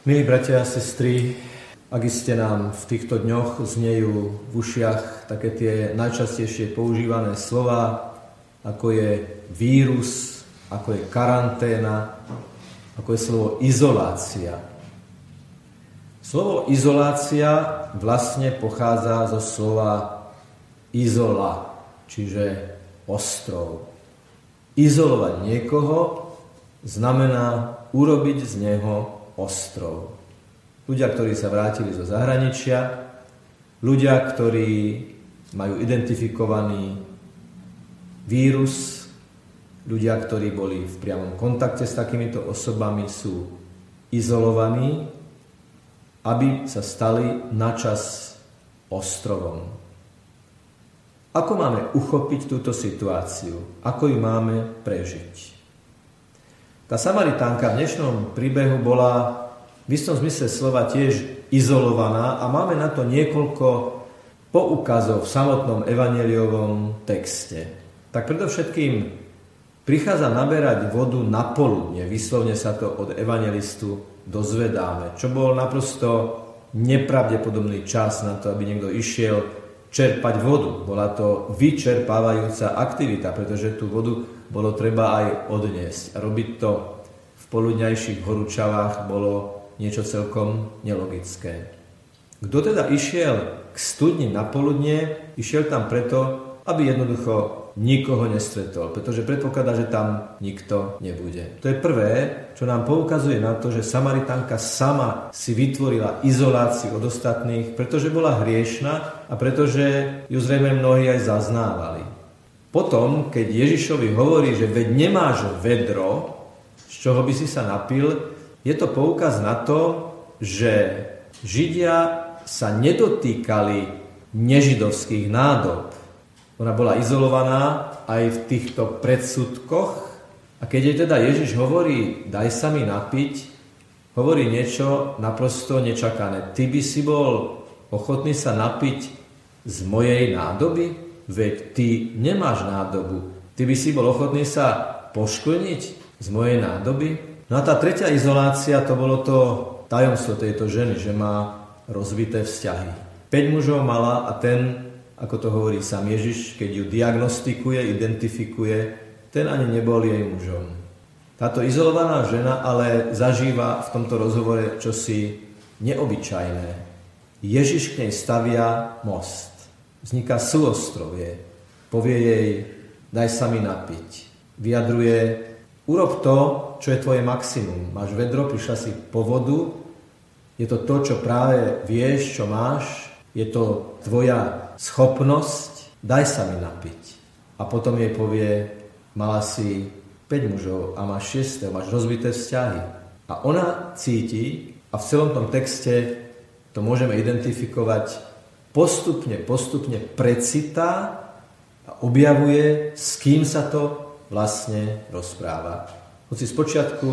Milí bratia a sestry, ak ste nám v týchto dňoch znejú v ušiach také tie najčastejšie používané slova, ako je vírus, ako je karanténa, ako je slovo izolácia. Slovo izolácia vlastne pochádza zo slova izola, čiže ostrov. Izolovať niekoho znamená urobiť z neho ostrov. Ľudia, ktorí sa vrátili zo zahraničia, ľudia, ktorí majú identifikovaný vírus, ľudia, ktorí boli v priamom kontakte s takýmito osobami, sú izolovaní, aby sa stali načas ostrovom. Ako máme uchopiť túto situáciu? Ako ju máme prežiť? Tá Samaritánka v dnešnom príbehu bola v istom zmysle slova tiež izolovaná a máme na to niekoľko poukazov v samotnom evaneliovom texte. Tak predovšetkým prichádza naberať vodu na poludne, vyslovne sa to od evangelistu dozvedáme, čo bol naprosto nepravdepodobný čas na to, aby niekto išiel čerpať vodu. Bola to vyčerpávajúca aktivita, pretože tú vodu bolo treba aj odniesť. A robiť to v poludňajších horúčavách bolo niečo celkom nelogické. Kto teda išiel k studni na poludne, išiel tam preto, aby jednoducho nikoho nestretol, pretože predpokladá, že tam nikto nebude. To je prvé, čo nám poukazuje na to, že Samaritánka sama si vytvorila izoláciu od ostatných, pretože bola hriešna a pretože ju zrejme mnohí aj zaznávali. Potom, keď Ježišovi hovorí, že veď nemáš vedro, z čoho by si sa napil, je to poukaz na to, že Židia sa nedotýkali nežidovských nádob. Ona bola izolovaná aj v týchto predsudkoch a keď jej teda Ježiš hovorí, daj sa mi napiť, hovorí niečo naprosto nečakané. Ty by si bol ochotný sa napiť z mojej nádoby? Veď ty nemáš nádobu. Ty by si bol ochotný sa poškvrniť z mojej nádoby? No a tá tretia izolácia, to bolo to tajomstvo tejto ženy, že má rozvité vzťahy. 5 mužov mala a ten, ako to hovorí sám Ježiš, keď ju diagnostikuje, identifikuje, ten ani nebol jej mužom. Táto izolovaná žena ale zažíva v tomto rozhovore čosi neobyčajné. Ježiš k nej stavia most vzniká súostrovie. Povie jej, daj sa mi napiť. Vyjadruje, urob to, čo je tvoje maximum. Máš vedro, prišla si po vodu, je to to, čo práve vieš, čo máš, je to tvoja schopnosť, daj sa mi napiť. A potom jej povie, mala si 5 mužov a máš 6, máš rozbité vzťahy. A ona cíti, a v celom tom texte to môžeme identifikovať postupne, postupne precitá a objavuje, s kým sa to vlastne rozpráva. Hoci spočiatku,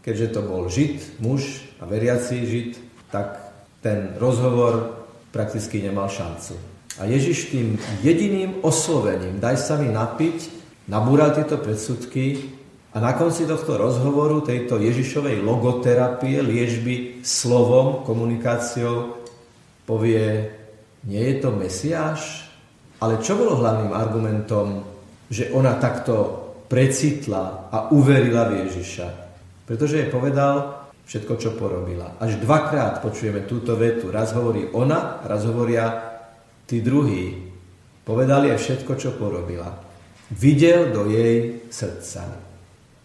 keďže to bol žid, muž a veriaci žid, tak ten rozhovor prakticky nemal šancu. A Ježiš tým jediným oslovením, daj sa mi napiť, nabúral tieto predsudky a na konci tohto rozhovoru, tejto Ježišovej logoterapie, liežby slovom, komunikáciou, povie, nie je to Mesiáš? Ale čo bolo hlavným argumentom, že ona takto precitla a uverila v Ježiša? Pretože jej povedal všetko, čo porobila. Až dvakrát počujeme túto vetu. Raz hovorí ona, raz hovoria tí druhí. Povedali aj všetko, čo porobila. Videl do jej srdca.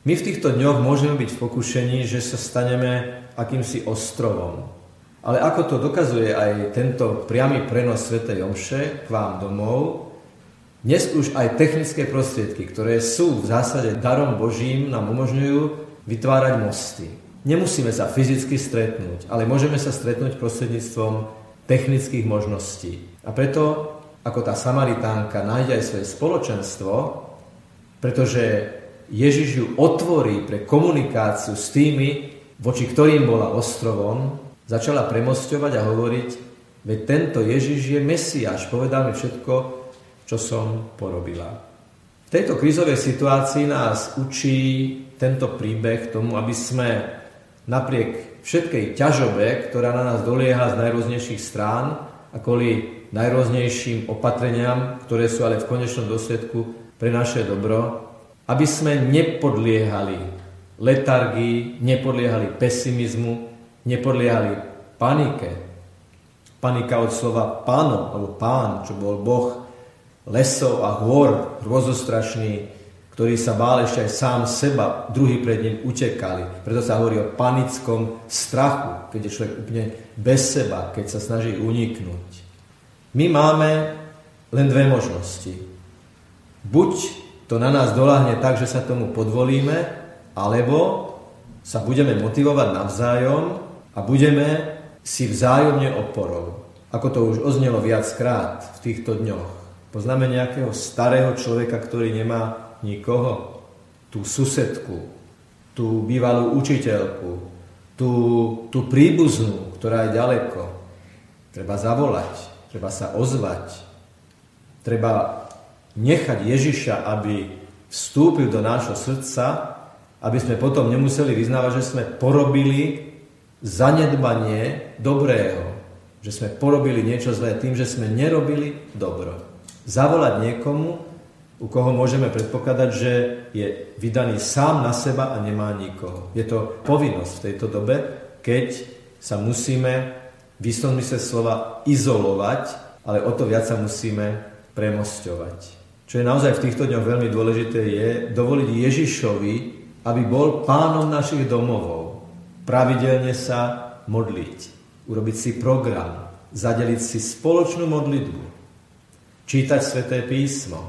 My v týchto dňoch môžeme byť v pokušení, že sa staneme akýmsi ostrovom, ale ako to dokazuje aj tento priamy prenos Sv. Omše k vám domov, dnes už aj technické prostriedky, ktoré sú v zásade darom Božím, nám umožňujú vytvárať mosty. Nemusíme sa fyzicky stretnúť, ale môžeme sa stretnúť prostredníctvom technických možností. A preto, ako tá Samaritánka nájde aj svoje spoločenstvo, pretože Ježiš ju otvorí pre komunikáciu s tými, voči ktorým bola ostrovom, začala premosťovať a hovoriť, veď tento Ježiš je Mesiáš, povedal mi všetko, čo som porobila. V tejto krízovej situácii nás učí tento príbeh tomu, aby sme napriek všetkej ťažobe, ktorá na nás dolieha z najrôznejších strán a kvôli najrôznejším opatreniam, ktoré sú ale v konečnom dôsledku pre naše dobro, aby sme nepodliehali letargii, nepodliehali pesimizmu, nepodliehali panike. Panika od slova páno, alebo pán, čo bol boh lesov a hôr, hrozostrašný, ktorý sa bál ešte aj sám seba, druhý pred ním utekali. Preto sa hovorí o panickom strachu, keď je človek úplne bez seba, keď sa snaží uniknúť. My máme len dve možnosti. Buď to na nás doláhne tak, že sa tomu podvolíme, alebo sa budeme motivovať navzájom a budeme si vzájomne oporou. Ako to už oznelo viackrát v týchto dňoch. Poznáme nejakého starého človeka, ktorý nemá nikoho. Tú susedku, tú bývalú učiteľku, tú, tú príbuznú, ktorá je ďaleko. Treba zavolať, treba sa ozvať, treba nechať Ježiša, aby vstúpil do nášho srdca, aby sme potom nemuseli vyznávať, že sme porobili zanedbanie dobrého, že sme porobili niečo zlé tým, že sme nerobili dobro. Zavolať niekomu, u koho môžeme predpokladať, že je vydaný sám na seba a nemá nikoho. Je to povinnosť v tejto dobe, keď sa musíme v istom slova izolovať, ale o to viac sa musíme premosťovať. Čo je naozaj v týchto dňoch veľmi dôležité, je dovoliť Ježišovi, aby bol pánom našich domovov. Pravidelne sa modliť, urobiť si program, zadeliť si spoločnú modlitbu, čítať sveté písmo,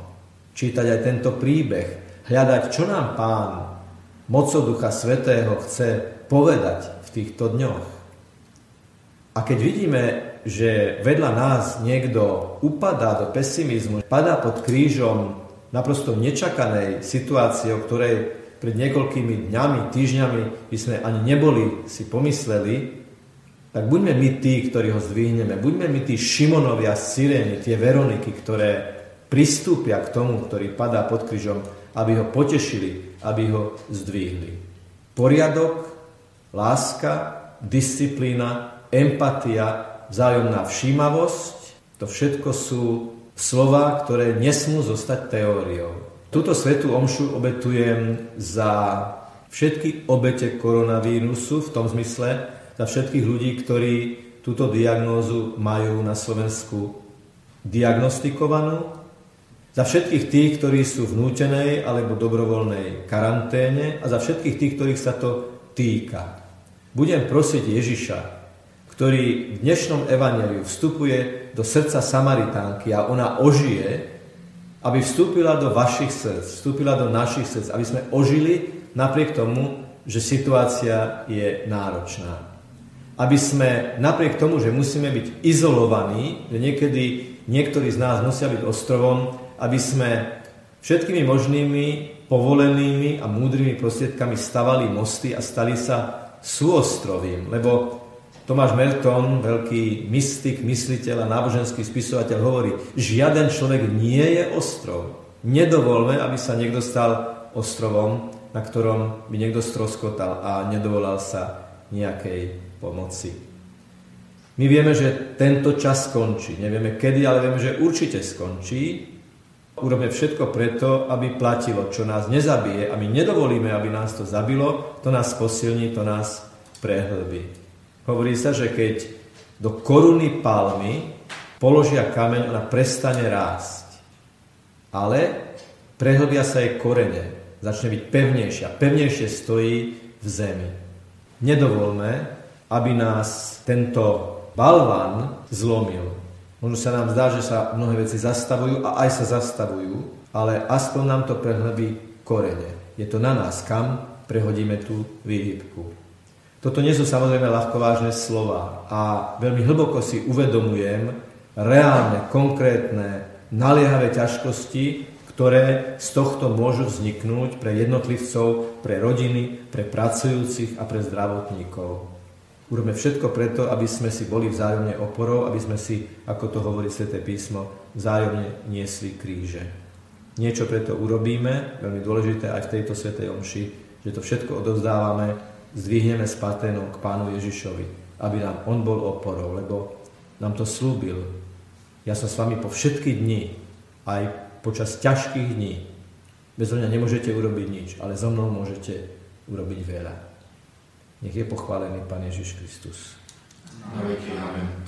čítať aj tento príbeh, hľadať, čo nám Pán, mocou Ducha Svetého, chce povedať v týchto dňoch. A keď vidíme, že vedľa nás niekto upadá do pesimizmu, padá pod krížom naprosto nečakanej situácie, o ktorej pred niekoľkými dňami, týždňami by sme ani neboli si pomysleli, tak buďme my tí, ktorí ho zdvihneme. Buďme my tí Šimonovia, Sirény, tie Veroniky, ktoré pristúpia k tomu, ktorý padá pod kryžom, aby ho potešili, aby ho zdvihli. Poriadok, láska, disciplína, empatia, vzájomná všímavosť, to všetko sú slova, ktoré nesmú zostať teóriou. Túto svetú omšu obetujem za všetky obete koronavírusu, v tom zmysle za všetkých ľudí, ktorí túto diagnózu majú na Slovensku diagnostikovanú za všetkých tých, ktorí sú v nútenej alebo dobrovoľnej karanténe a za všetkých tých, ktorých sa to týka. Budem prosiť Ježiša, ktorý v dnešnom evaneliu vstupuje do srdca Samaritánky a ona ožije, aby vstúpila do vašich srdc, vstúpila do našich srdc, aby sme ožili napriek tomu, že situácia je náročná. Aby sme napriek tomu, že musíme byť izolovaní, že niekedy niektorí z nás musia byť ostrovom, aby sme všetkými možnými povolenými a múdrymi prostriedkami stavali mosty a stali sa súostrovím, lebo Tomáš Merton, veľký mystik, mysliteľ a náboženský spisovateľ hovorí, žiaden človek nie je ostrov. Nedovolme, aby sa niekto stal ostrovom, na ktorom by niekto stroskotal a nedovolal sa nejakej pomoci. My vieme, že tento čas skončí. Nevieme kedy, ale vieme, že určite skončí. Urobme všetko preto, aby platilo, čo nás nezabije a my nedovolíme, aby nás to zabilo, to nás posilní, to nás prehlbí. Hovorí sa, že keď do koruny palmy položia kameň, ona prestane rásť. Ale prehlbia sa jej korene, začne byť pevnejšia, pevnejšie stojí v zemi. Nedovolme, aby nás tento balvan zlomil. Možno sa nám zdá, že sa mnohé veci zastavujú a aj sa zastavujú, ale aspoň nám to prehlbí korene. Je to na nás, kam prehodíme tú výhybku. Toto nie sú samozrejme ľahkovážne slova a veľmi hlboko si uvedomujem reálne, konkrétne, naliehavé ťažkosti, ktoré z tohto môžu vzniknúť pre jednotlivcov, pre rodiny, pre pracujúcich a pre zdravotníkov. Urobme všetko preto, aby sme si boli vzájomne oporou, aby sme si, ako to hovorí Sveté písmo, vzájomne niesli kríže. Niečo preto urobíme, veľmi dôležité aj v tejto Svetej Omši, že to všetko odovzdávame zdvihneme s paténom k Pánu Ježišovi, aby nám On bol oporou, lebo nám to slúbil. Ja som s vami po všetky dni, aj počas ťažkých dní. Bez mňa nemôžete urobiť nič, ale so mnou môžete urobiť veľa. Nech je pochválený Pán Ježiš Kristus. Amen.